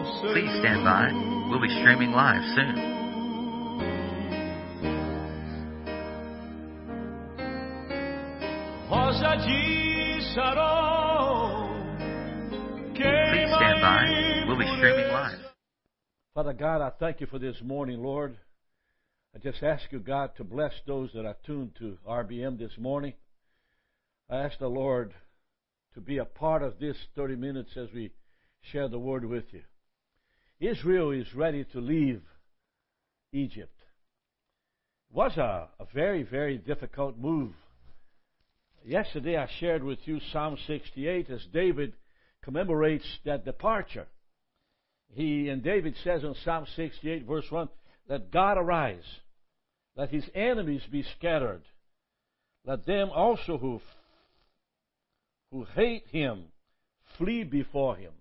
Please stand by. We'll be streaming live soon. Rosa de Sharon. Please stand by. We'll be streaming live. Father God, I thank you for this morning, Lord. I just ask you, God, to bless those that are tuned to RBM this morning. I ask the Lord to be a part of this 30 minutes as we share the word with you. Israel is ready to leave Egypt. It was a, a very, very difficult move. Yesterday I shared with you Psalm 68 as David commemorates that departure. He and David says in Psalm 68 verse 1, let God arise, let his enemies be scattered, let them also who who hate him flee before him.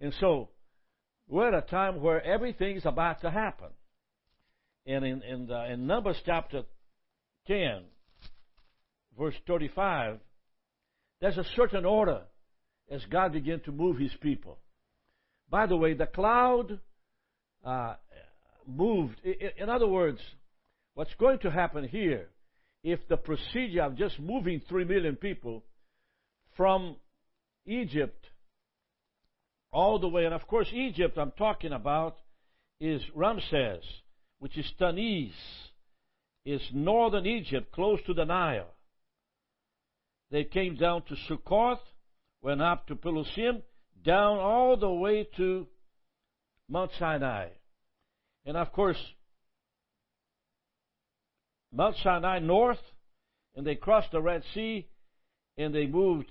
And so we're at a time where everything is about to happen. And in in, the, in Numbers chapter 10, verse 35, there's a certain order as God began to move his people. By the way, the cloud uh, moved. In other words, what's going to happen here, if the procedure of just moving 3 million people from Egypt all the way, and of course, Egypt I'm talking about is Ramses, which is Tanis, is northern Egypt, close to the Nile. They came down to Sukkoth, went up to Pelusium, down all the way to Mount Sinai. And of course, Mount Sinai north, and they crossed the Red Sea, and they moved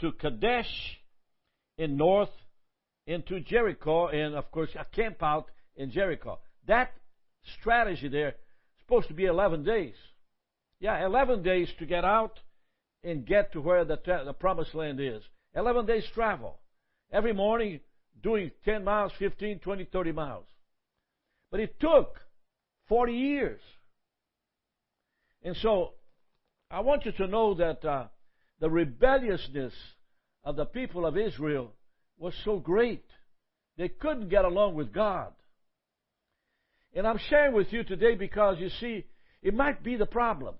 to Kadesh in north into Jericho, and of course, a camp out in Jericho. That strategy there is supposed to be 11 days. Yeah, 11 days to get out and get to where the, the promised land is. 11 days travel. Every morning doing 10 miles, 15, 20, 30 miles. But it took 40 years. And so, I want you to know that uh, the rebelliousness of the people of Israel was so great. They couldn't get along with God. And I'm sharing with you today because you see, it might be the problem.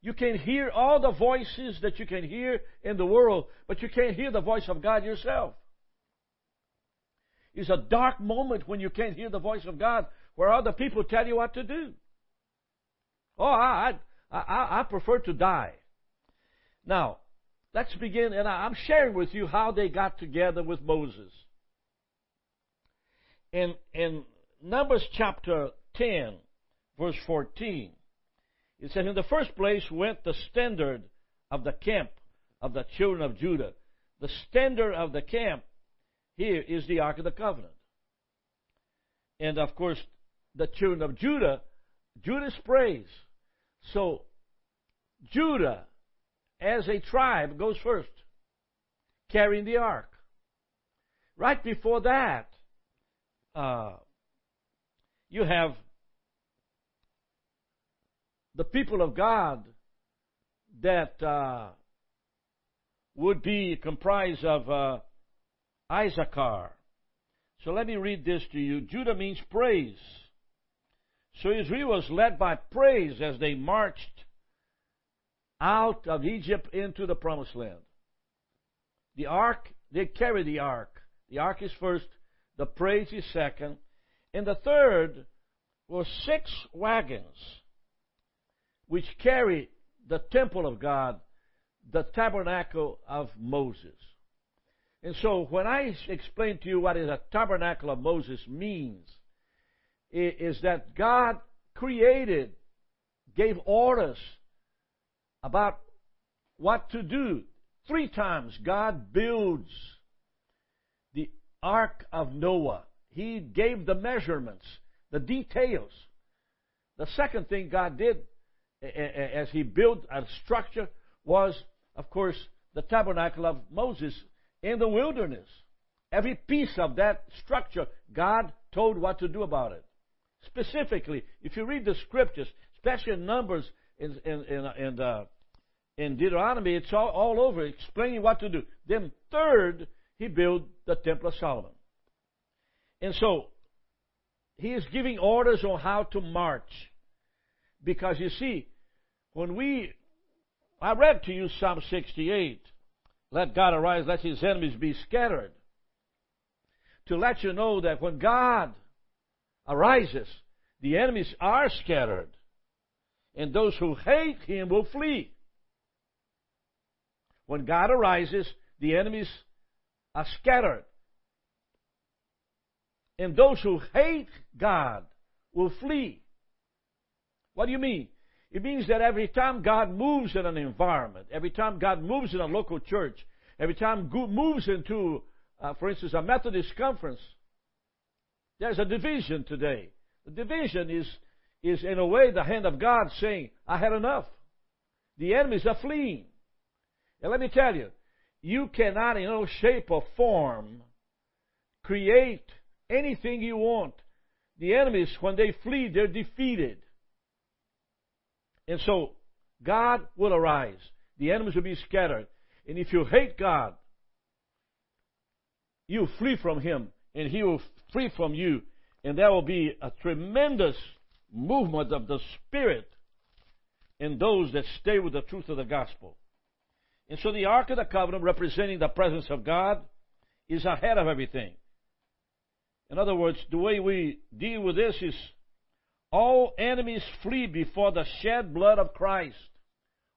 You can hear all the voices that you can hear in the world, but you can't hear the voice of God yourself. It's a dark moment when you can't hear the voice of God, where other people tell you what to do. Oh, I, I, I, I prefer to die. Now, let's begin, and I'm sharing with you how they got together with Moses. In, in Numbers chapter 10, verse 14, it says, In the first place went the standard of the camp of the children of Judah. The standard of the camp here is the Ark of the Covenant. And of course, the children of Judah, Judah's praise. So, Judah, as a tribe, goes first, carrying the ark. Right before that, uh, you have the people of God that uh, would be comprised of uh, Issachar. So let me read this to you. Judah means praise. So Israel was led by praise as they marched out of Egypt into the promised land. The ark, they carry the ark. The ark is first, the praise is second, and the third were six wagons which carry the temple of God, the tabernacle of Moses. And so when I explain to you what is a tabernacle of Moses means, is that God created, gave orders about what to do. Three times God builds the Ark of Noah. He gave the measurements, the details. The second thing God did as he built a structure was, of course, the tabernacle of Moses in the wilderness. Every piece of that structure, God told what to do about it. Specifically, if you read the scriptures, especially in Numbers and in, in, in, uh, in Deuteronomy, it's all, all over explaining what to do. Then, third, he built the Temple of Solomon. And so, he is giving orders on how to march. Because you see, when we, I read to you Psalm 68, let God arise, let his enemies be scattered. To let you know that when God arises, the enemies are scattered, and those who hate him will flee. When God arises, the enemies are scattered. And those who hate God will flee. What do you mean? It means that every time God moves in an environment, every time God moves in a local church, every time God moves into, uh, for instance, a Methodist conference, there's a division today. The division is, is in a way the hand of God saying, I had enough. The enemies are fleeing. And let me tell you, you cannot in no shape or form create anything you want. The enemies, when they flee, they're defeated. And so, God will arise. The enemies will be scattered. And if you hate God, you flee from Him, and He will flee from you. And there will be a tremendous movement of the Spirit in those that stay with the truth of the gospel. And so the Ark of the Covenant, representing the presence of God, is ahead of everything. In other words, the way we deal with this is all enemies flee before the shed blood of Christ.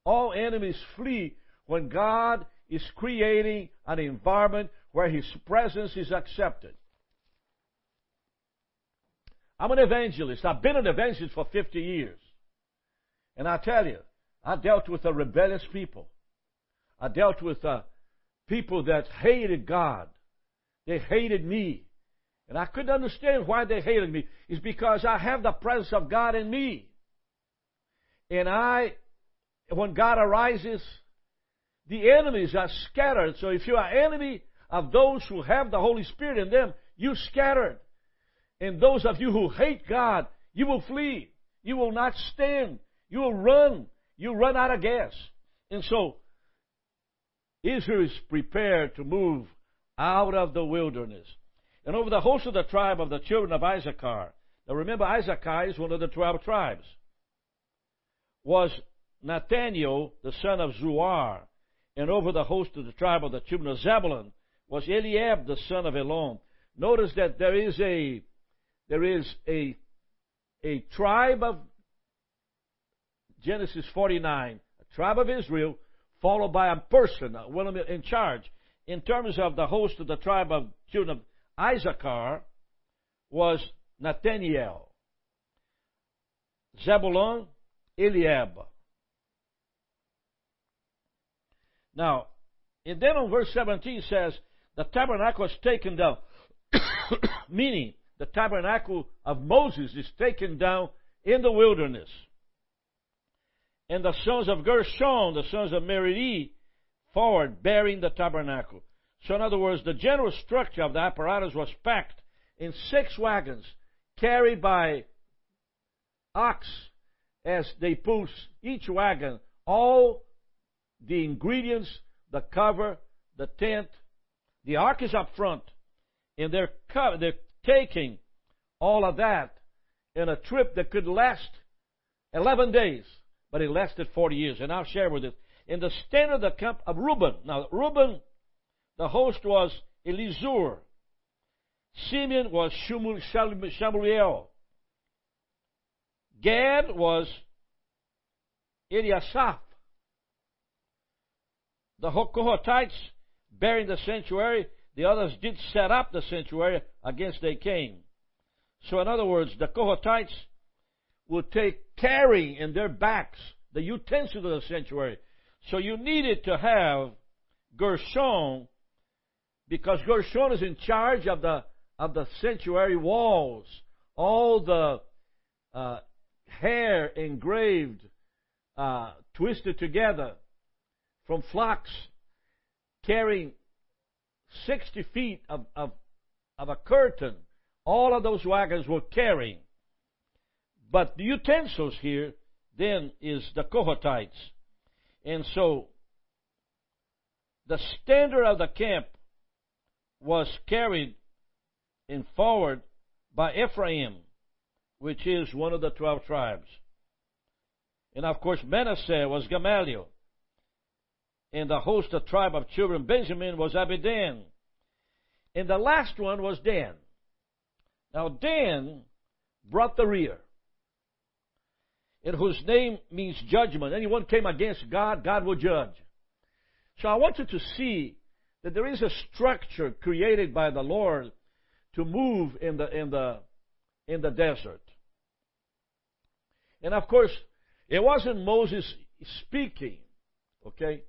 All enemies flee when God is creating an environment where His presence is accepted. I'm an evangelist. I've been an evangelist for 50 years. And I tell you, I dealt with a rebellious people. I dealt with uh, people that hated God. They hated me. And I couldn't understand why they hated me. It's because I have the presence of God in me. And I, when God arises, the enemies are scattered. So if you are enemy of those who have the Holy Spirit in them, you scattered. And those of you who hate God, you will flee. You will not stand. You will run. You run out of gas. And so, Israel is prepared to move out of the wilderness. And over the host of the tribe of the children of Issachar, now remember Issachar is one of the twelve tribes, was Nathaniel, the son of Zuar. And over the host of the tribe of the children of Zebulun was Eliab, the son of Elon. Notice that there is a there is a a tribe of Genesis 49, a tribe of Israel, followed by a person, uh, one in charge. In terms of the host of the tribe of children of Issachar, was Nathaniel. Zebulun, Eliab. Now, and then on verse 17 says, the tabernacle is taken down. Meaning, the tabernacle of Moses is taken down in the wilderness. And the sons of Gershon, the sons of Merari, forward, bearing the tabernacle. So, in other words, the general structure of the apparatus was packed in six wagons, carried by ox as they push each wagon all the ingredients, the cover, the tent. The ark is up front, and they're, co- they're taking all of that in a trip that could last 11 days, but it lasted 40 years. And I'll share with you. In the stand of the camp of Reuben, now Reuben, the host was Elizur. Simeon was Shamuel. Gad was Eliasaph. The Kohathites bearing the sanctuary, the others did set up the sanctuary against they came. So in other words, the Kohathites would take carrying in their backs the utensils of the sanctuary. So you needed to have Gershon because Gershon is in charge of the of the sanctuary walls, all the uh, hair engraved, uh, twisted together from flax, carrying 60 feet of, of, of a curtain. All of those wagons were carrying. But the utensils here then is the Kohathites. And so the standard of the camp was carried and forward by Ephraim, which is one of the twelve tribes. And of course, Manasseh was Gamaliel. And the host, the tribe of children Benjamin, was Abidan. And the last one was Dan. Now, Dan brought the rear, in whose name means judgment. Anyone came against God, God will judge. So I want you to see that there is a structure created by the Lord to move in the in the in the desert. And of course, it wasn't Moses speaking, okay?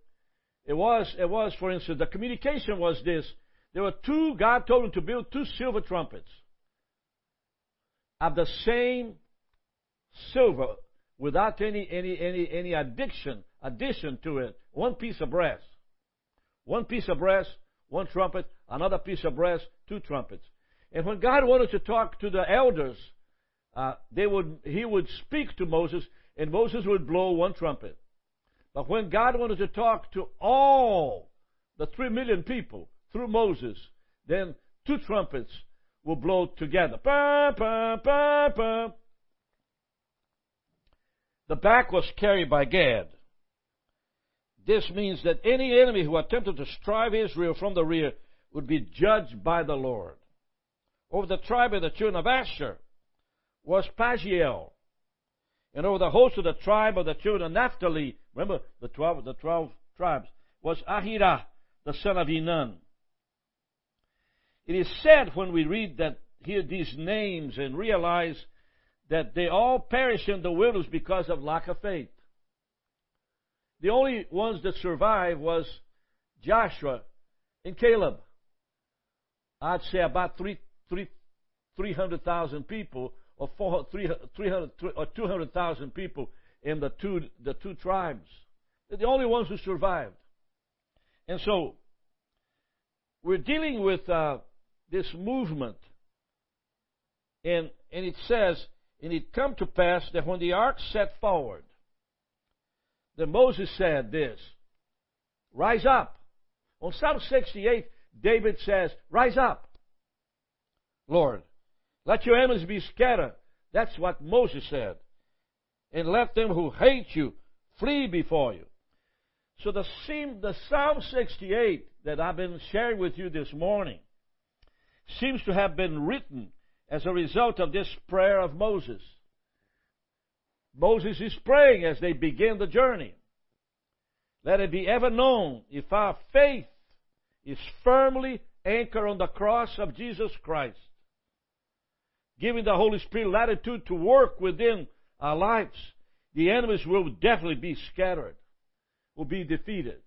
It was it was, for instance, the communication was this. There were two, God told him to build two silver trumpets of the same silver without any any any any addition addition to it. One piece of brass. One piece of brass, one trumpet, another piece of brass, two trumpets. And when God wanted to talk to the elders, uh, they would, he would speak to Moses, and Moses would blow one trumpet. But when God wanted to talk to all the three million people through Moses, then two trumpets will blow together. Bah, bah, bah, the back was carried by Gad. This means that any enemy who attempted to strive Israel from the rear would be judged by the Lord. Over the tribe of the children of Asher was Pagiel. And over the host of the tribe of the children of Naphtali, remember the twelve, the twelve tribes, was Ahira, the son of Enan. It is said when we read that hear these names and realize that they all perished in the wilderness because of lack of faith. The only ones that survived was Joshua and Caleb. I'd say about three, three, 300,000 people or 400, 300, or 200,000 people in the two, the two tribes. They're the only ones who survived. And so, we're dealing with uh, this movement. And, and it says, and it come to pass that when the ark set forward, then Moses said this Rise up. On Psalm 68, David says, Rise up, Lord. Let your enemies be scattered. That's what Moses said. And let them who hate you flee before you. So the, the Psalm 68 that I've been sharing with you this morning seems to have been written as a result of this prayer of Moses. Moses is praying as they begin the journey. Let it be ever known if our faith is firmly anchored on the cross of Jesus Christ, giving the Holy Spirit latitude to work within our lives, the enemies will definitely be scattered, will be defeated.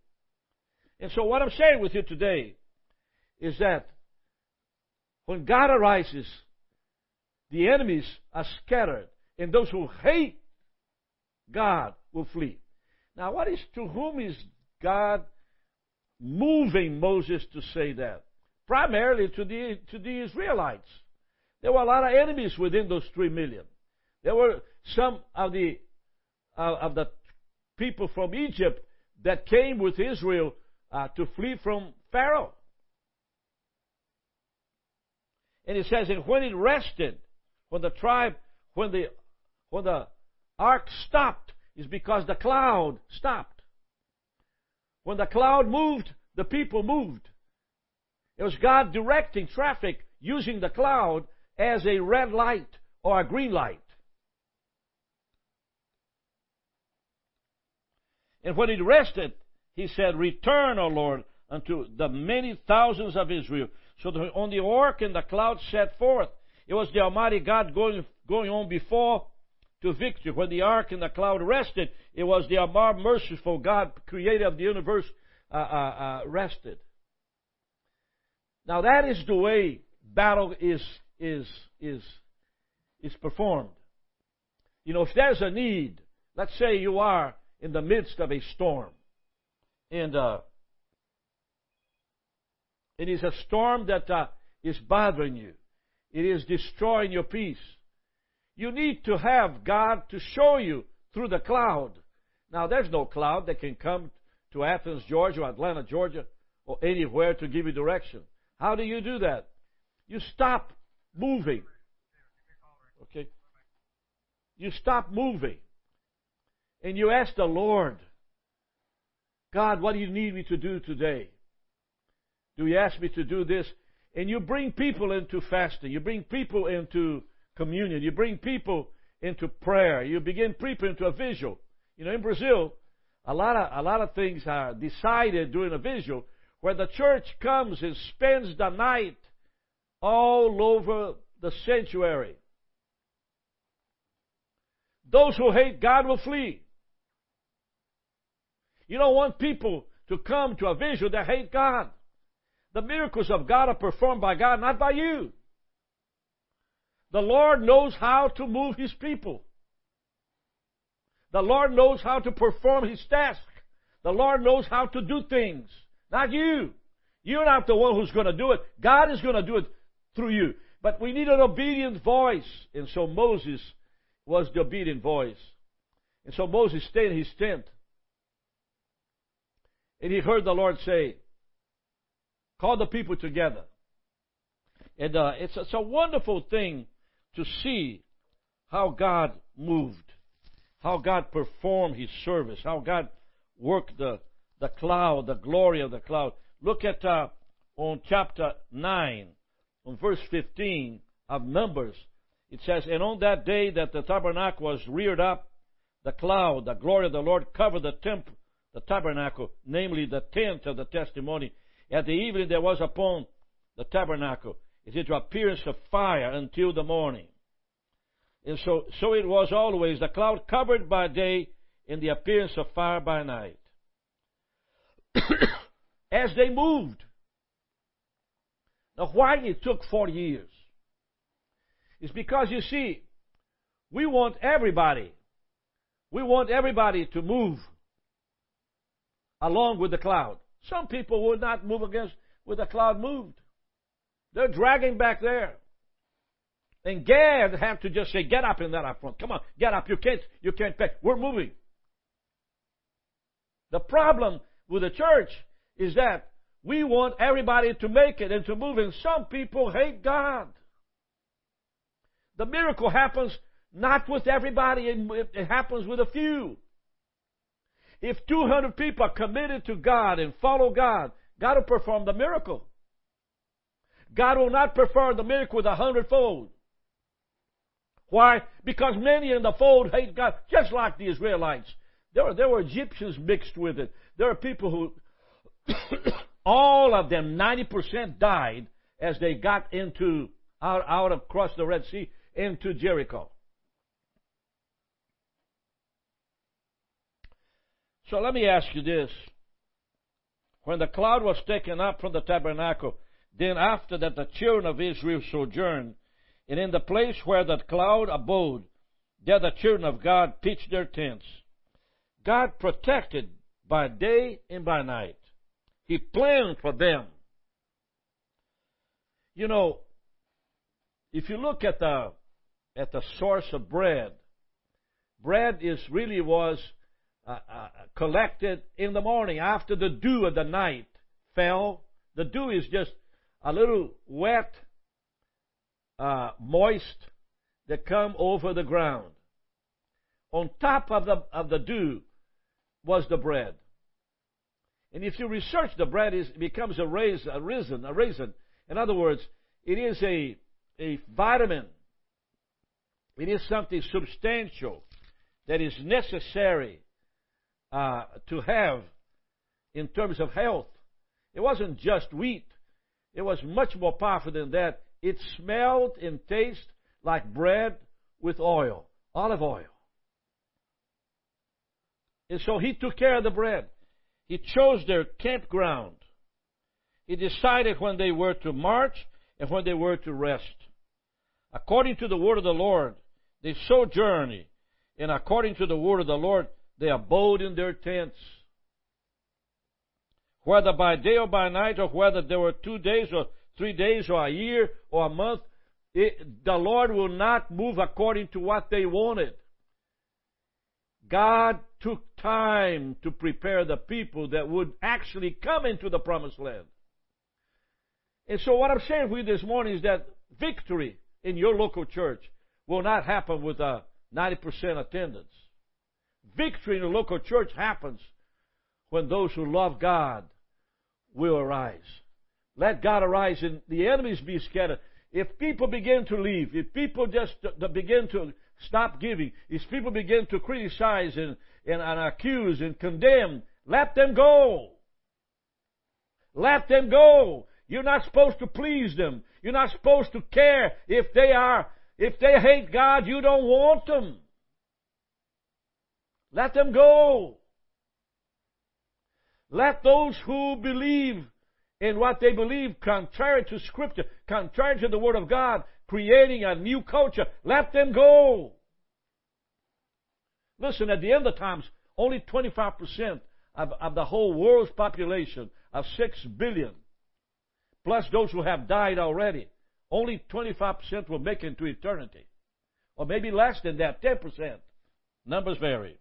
And so, what I'm sharing with you today is that when God arises, the enemies are scattered, and those who hate God will flee. Now, what is to whom is God moving Moses to say that? Primarily to the to the Israelites. There were a lot of enemies within those three million. There were some of the uh, of the people from Egypt that came with Israel uh, to flee from Pharaoh. And it says, and when it rested, when the tribe, when the when the ark stopped, is because the cloud stopped. When the cloud moved, the people moved. It was God directing traffic using the cloud as a red light or a green light. And when it rested, he said, Return, O Lord, unto the many thousands of Israel. So that on the ark and the cloud set forth. It was the Almighty God going, going on before to victory. When the ark and the cloud rested, it was the more merciful God, creator of the universe, uh, uh, uh, rested. Now that is the way battle is is is is performed. You know, if there's a need, let's say you are in the midst of a storm, and uh, it is a storm that uh, is bothering you, it is destroying your peace. You need to have God to show you through the cloud. Now, there's no cloud that can come to Athens, Georgia, or Atlanta, Georgia, or anywhere to give you direction. How do you do that? You stop moving. Okay? You stop moving. And you ask the Lord, God, what do you need me to do today? Do you ask me to do this? And you bring people into fasting. You bring people into communion. You bring people into prayer. You begin people into a visual. You know, in Brazil, a lot of a lot of things are decided during a visual where the church comes and spends the night all over the sanctuary. Those who hate God will flee. You don't want people to come to a visual that hate God. The miracles of God are performed by God, not by you. The Lord knows how to move His people. The Lord knows how to perform His task. The Lord knows how to do things, not you. You're not the one who's going to do it. God is going to do it through you. But we need an obedient voice. And so Moses was the obedient voice. And so Moses stayed in his tent. And he heard the Lord say, Call the people together. And uh, it's, it's a wonderful thing to see how God moved, how God performed His service, how God worked the, the cloud, the glory of the cloud. Look at uh, on chapter 9, on verse 15 of Numbers. It says, And on that day that the tabernacle was reared up, the cloud, the glory of the Lord covered the temple, the tabernacle, namely the tent of the testimony. At the evening there was upon the tabernacle it is the appearance of fire until the morning. And so, so it was always the cloud covered by day and the appearance of fire by night. As they moved. Now, why it took 40 years? It's because, you see, we want everybody, we want everybody to move along with the cloud. Some people would not move against with the cloud moved. They're dragging back there. And Gad had to just say, get up in that up front. Come on, get up. You can't, you can't pay. We're moving. The problem with the church is that we want everybody to make it and to move, and some people hate God. The miracle happens not with everybody, it happens with a few. If 200 people are committed to God and follow God, God will perform the miracle. God will not perform the miracle with a hundredfold. Why? Because many in the fold hate God, just like the Israelites. There were, there were Egyptians mixed with it. There are people who, all of them, 90% died as they got into, out, out across the Red Sea into Jericho. So let me ask you this. When the cloud was taken up from the tabernacle, then after that the children of Israel sojourned, and in the place where that cloud abode, there the children of God pitched their tents. God protected by day and by night. He planned for them. You know, if you look at the at the source of bread, bread is really was uh, uh, collected in the morning after the dew of the night fell. The dew is just a little wet, uh, moist that come over the ground. On top of the, of the dew was the bread. And if you research the bread, it becomes a, rais, a raisin, a raisin. In other words, it is a, a vitamin. It is something substantial that is necessary uh, to have in terms of health. It wasn't just wheat. It was much more powerful than that. It smelled and tasted like bread with oil, olive oil. And so he took care of the bread. He chose their campground. He decided when they were to march and when they were to rest. According to the word of the Lord, they sojourned, and according to the word of the Lord, they abode in their tents whether by day or by night, or whether there were two days or three days or a year or a month, it, the Lord will not move according to what they wanted. God took time to prepare the people that would actually come into the promised land. And so what I'm saying for you this morning is that victory in your local church will not happen with a 90% attendance. Victory in the local church happens when those who love God will arise. Let God arise and the enemies be scattered. If people begin to leave, if people just begin to stop giving, if people begin to criticize and, and, and accuse and condemn, let them go. Let them go. You're not supposed to please them. You're not supposed to care if they are, if they hate God, you don't want them. Let them go. Let those who believe in what they believe contrary to Scripture, contrary to the Word of God, creating a new culture, let them go. Listen, at the end of times, only 25% of, of the whole world's population of 6 billion, plus those who have died already, only 25% will make it into eternity. Or maybe less than that, 10%. Numbers vary.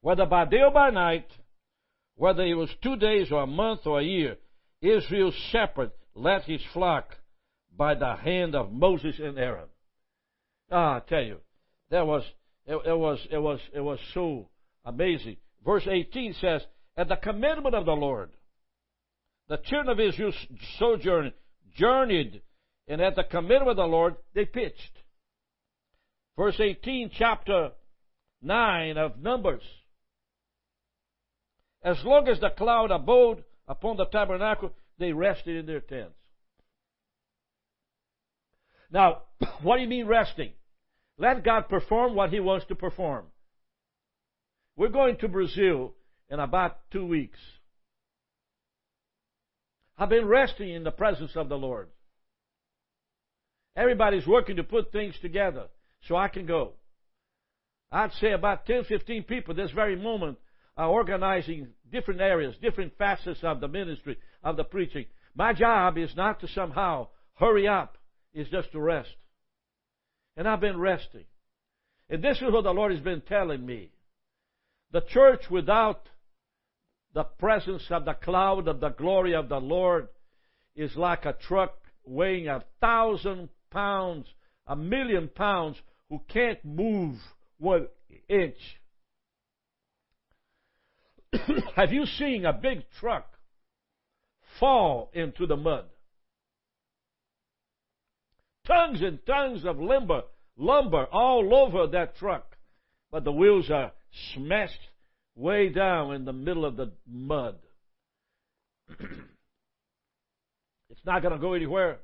Whether by day or by night, whether it was two days or a month or a year, Israel's shepherd led his flock by the hand of Moses and Aaron. Ah, I tell you, that was it, it was it was it was so amazing. Verse 18 says, At the commandment of the Lord, the children of Israel sojourned, journeyed, and at the commandment of the Lord, they pitched. Verse 18, chapter 9 of Numbers. As long as the cloud abode upon the tabernacle, they rested in their tents. Now, what do you mean resting? Let God perform what He wants to perform. We're going to Brazil in about two weeks. I've been resting in the presence of the Lord. Everybody's working to put things together so I can go. I'd say about 10, 15 people this very moment Uh, organizing different areas, different facets of the ministry, of the preaching. My job is not to somehow hurry up, it's just to rest. And I've been resting. And this is what the Lord has been telling me. The church without the presence of the cloud of the glory of the Lord is like a truck weighing a thousand pounds, a million pounds, who can't move one inch. Have you seen a big truck fall into the mud? Tons and tons of lumber, lumber all over that truck, but the wheels are smashed way down in the middle of the mud. it's not going to go anywhere.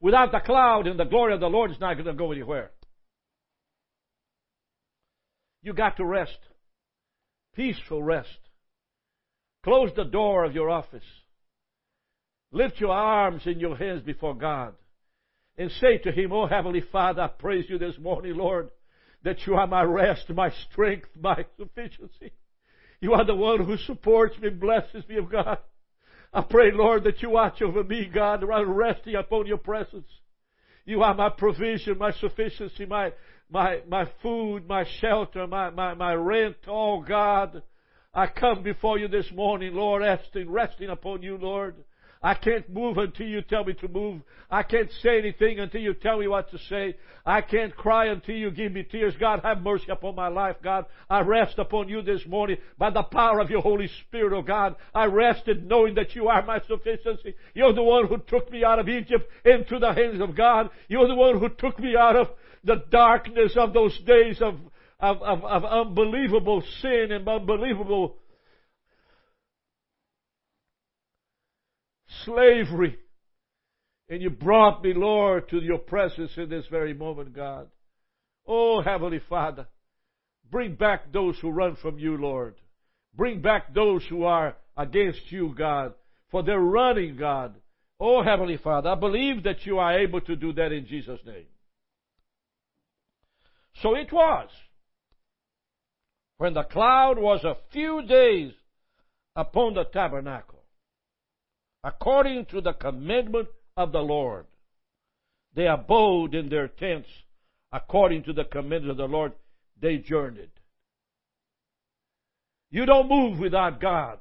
Without the cloud and the glory of the Lord, it's not going to go anywhere. You got to rest. Peaceful rest. Close the door of your office. Lift your arms and your hands before God and say to Him, Oh Heavenly Father, I praise you this morning, Lord that you are my rest, my strength, my sufficiency. You are the one who supports me blesses me, of God. I pray, Lord, that you watch over me, God, resting upon your presence. You are my provision, my sufficiency, my, my, my food, my shelter, my, my, my rent, oh God. I come before you this morning, Lord, resting, resting upon you, Lord. I can't move until you tell me to move. I can't say anything until you tell me what to say. I can't cry until you give me tears. God, have mercy upon my life, God. I rest upon you this morning by the power of your Holy Spirit, oh God. I rested knowing that you are my sufficiency. You're the one who took me out of Egypt into the hands of God. You're the one who took me out of the darkness of those days of, of, of, of unbelievable sin and unbelievable slavery. And you brought me, Lord, to your presence in this very moment, God. Oh, Heavenly Father, bring back those who run from you, Lord. Bring back those who are against you, God, for they're running, God. Oh, Heavenly Father, I believe that you are able to do that in Jesus' name. So it was. When the cloud was a few days upon the tabernacle, according to the commandment of the Lord. They abode in their tents according to the commandment of the Lord. They journeyed. You don't move without God.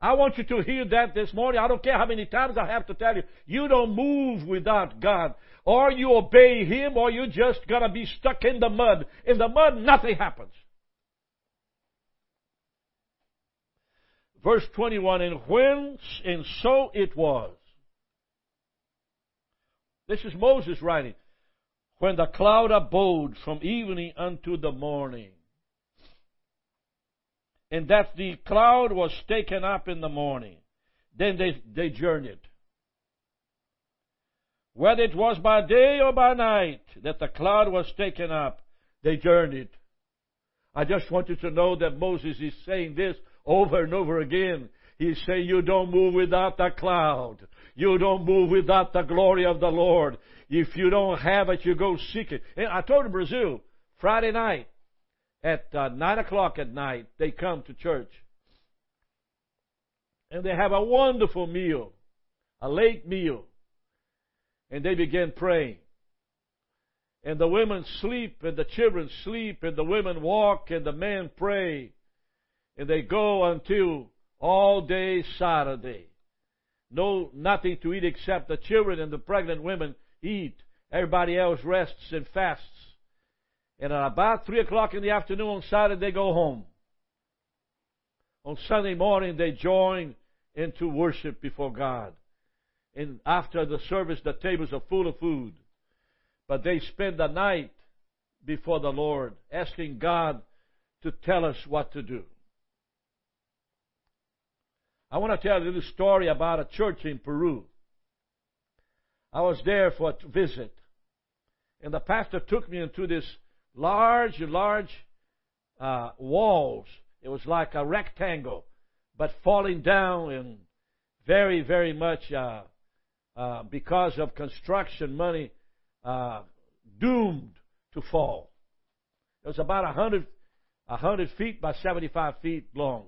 I want you to hear that this morning. I don't care how many times I have to tell you. You don't move without God. Or you obey Him, or you're just gonna be stuck in the mud. In the mud, nothing happens. Verse 21, and when, and so it was. This is Moses writing. When the cloud abode from evening unto the morning, and that the cloud was taken up in the morning. Then they, they journeyed. Whether it was by day or by night that the cloud was taken up, they journeyed. I just want you to know that Moses is saying this over and over again. He's saying, You don't move without the cloud. You don't move without the glory of the Lord. If you don't have it, you go seek it. And I told Brazil, Friday night, at uh, 9 o'clock at night, they come to church. And they have a wonderful meal, a late meal. And they begin praying. And the women sleep, and the children sleep, and the women walk, and the men pray. And they go until all day Saturday. No, nothing to eat except the children and the pregnant women eat. Everybody else rests and fasts. And at about 3 o'clock in the afternoon on Saturday, they go home. On Sunday morning, they join into worship before God. And after the service, the tables are full of food. But they spend the night before the Lord, asking God to tell us what to do. I want to tell a little story about a church in Peru. I was there for a visit, and the pastor took me into this large, large uh, walls. It was like a rectangle, but falling down and very, very much uh, uh, because of construction money uh, doomed to fall. It was about a hundred, a hundred feet by seventy-five feet long.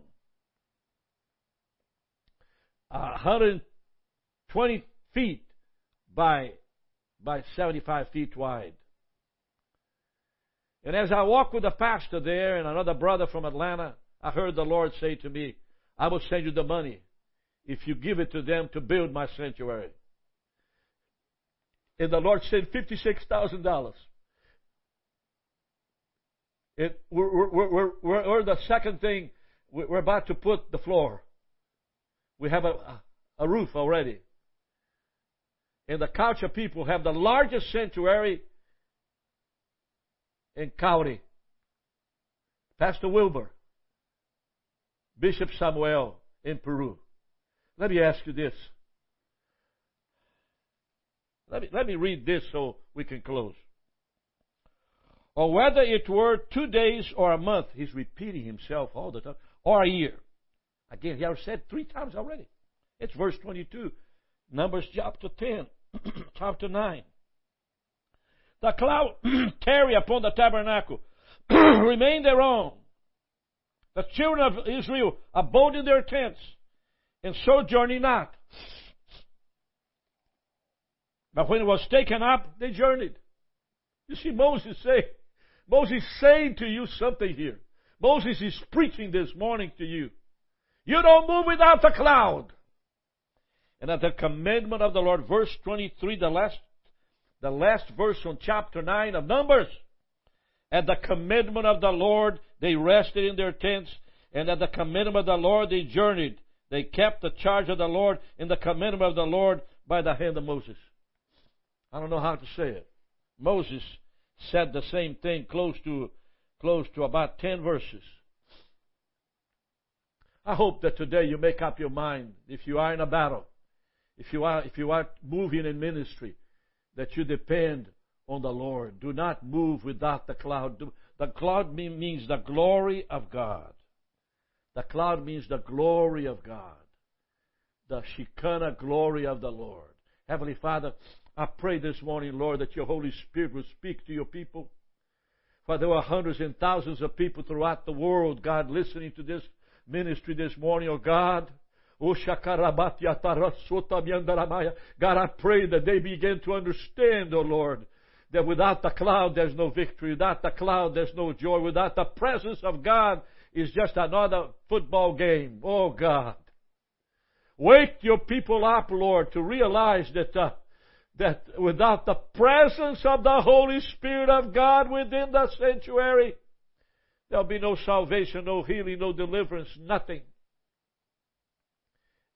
A hundred twenty feet by by seventy-five feet wide. And as I walked with the pastor there and another brother from Atlanta, I heard the Lord say to me, I will send you the money if you give it to them to build my sanctuary. And the Lord sent $56,000. It, we're, we're, we're, we're, the second thing, we're about to put the floor. We have a, a roof already. And the Caucha people have the largest sanctuary in County. Pastor Wilbur, Bishop Samuel in Peru. Let me ask you this. Let me, let me read this so we can close. Or whether it were two days or a month, he's repeating himself all the time, or a year. Again, he has said three times already. It's verse 22. Numbers chapter 10, chapter 9. The cloud tarry upon the tabernacle, remain their own. The children of Israel abode in their tents, and sojourning not. But when it was taken up, they journeyed. You see, Moses say, Moses saying to you something here. Moses is preaching this morning to you. You don't move without the cloud. And at the commandment of the Lord, verse 23, the last the last verse on chapter 9 of Numbers. At the commandment of the Lord, they rested in their tents, and at the commandment of the Lord, they journeyed. They kept the charge of the Lord in the commandment of the Lord by the hand of Moses. I don't know how to say it. Moses said the same thing close to, close to about 10 verses. I hope that today you make up your mind if you are in a battle, if you are, if you are moving in ministry, that you depend on the Lord. Do not move without the cloud. The cloud means the glory of God. The cloud means the glory of God. The Shekinah glory of the Lord. Heavenly Father, I pray this morning, Lord, that your Holy Spirit will speak to your people. For there are hundreds and thousands of people throughout the world, God, listening to this ministry this morning, oh God. God, I pray that they begin to understand, O oh Lord, that without the cloud there's no victory. Without the cloud there's no joy. Without the presence of God is just another football game. Oh God. Wake your people up, Lord, to realize that, uh, that without the presence of the Holy Spirit of God within the sanctuary, there'll be no salvation, no healing, no deliverance, nothing.